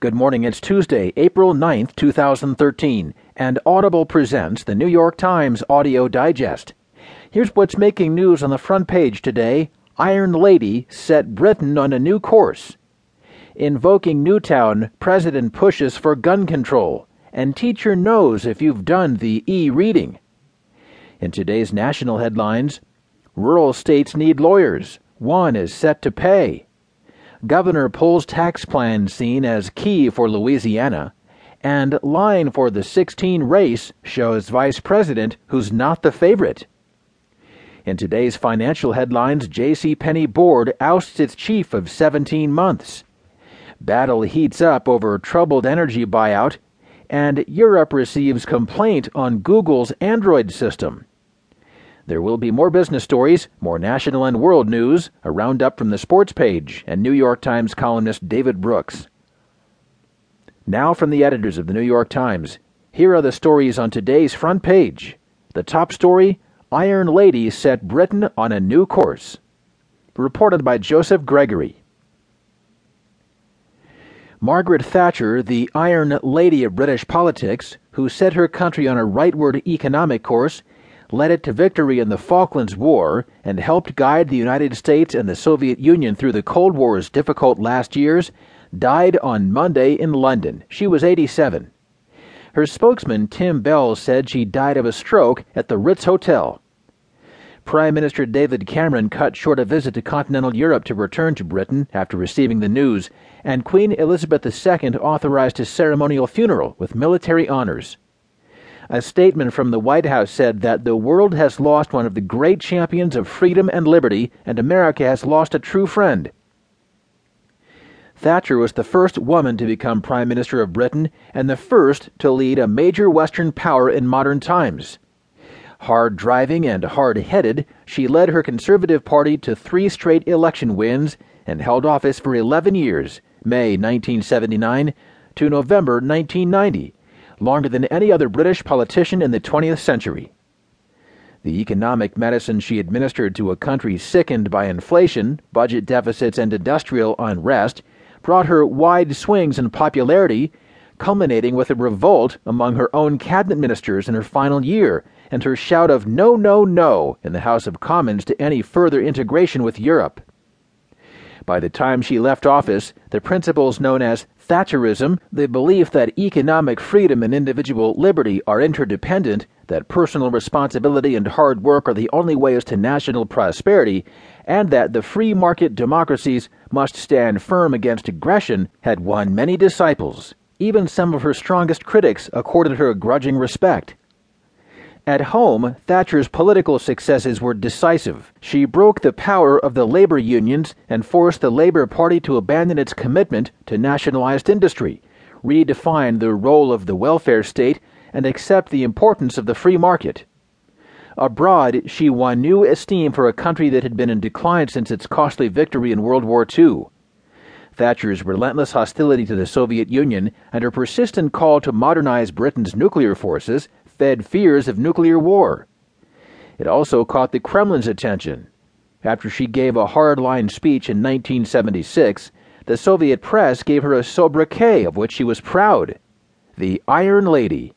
Good morning. It's Tuesday, April 9th, 2013, and Audible presents the New York Times Audio Digest. Here's what's making news on the front page today Iron Lady set Britain on a new course. Invoking Newtown, President pushes for gun control, and teacher knows if you've done the e reading. In today's national headlines, rural states need lawyers. One is set to pay. Governor pulls tax plan seen as key for Louisiana, and line for the 16 race shows vice president who's not the favorite. In today's financial headlines, J.C. Penney board ousts its chief of 17 months. Battle heats up over troubled energy buyout, and Europe receives complaint on Google's Android system. There will be more business stories, more national and world news, a roundup from the sports page, and New York Times columnist David Brooks. Now, from the editors of the New York Times, here are the stories on today's front page. The top story Iron Lady set Britain on a new course. Reported by Joseph Gregory. Margaret Thatcher, the Iron Lady of British politics, who set her country on a rightward economic course, led it to victory in the Falklands War, and helped guide the United States and the Soviet Union through the Cold War's difficult last years, died on Monday in London. She was 87. Her spokesman, Tim Bell, said she died of a stroke at the Ritz Hotel. Prime Minister David Cameron cut short a visit to continental Europe to return to Britain after receiving the news, and Queen Elizabeth II authorized his ceremonial funeral with military honors. A statement from the White House said that the world has lost one of the great champions of freedom and liberty, and America has lost a true friend. Thatcher was the first woman to become Prime Minister of Britain and the first to lead a major Western power in modern times. Hard driving and hard headed, she led her Conservative Party to three straight election wins and held office for 11 years, May 1979 to November 1990 longer than any other British politician in the 20th century. The economic medicine she administered to a country sickened by inflation, budget deficits, and industrial unrest brought her wide swings in popularity, culminating with a revolt among her own cabinet ministers in her final year and her shout of no, no, no in the House of Commons to any further integration with Europe. By the time she left office, the principles known as Thatcherism, the belief that economic freedom and individual liberty are interdependent, that personal responsibility and hard work are the only ways to national prosperity, and that the free market democracies must stand firm against aggression, had won many disciples. Even some of her strongest critics accorded her grudging respect. At home, Thatcher's political successes were decisive. She broke the power of the labor unions and forced the Labour Party to abandon its commitment to nationalized industry, redefine the role of the welfare state, and accept the importance of the free market. Abroad, she won new esteem for a country that had been in decline since its costly victory in World War II. Thatcher's relentless hostility to the Soviet Union and her persistent call to modernize Britain's nuclear forces fed fears of nuclear war. It also caught the Kremlin's attention. After she gave a hardline speech in 1976, the Soviet press gave her a sobriquet of which she was proud the Iron Lady.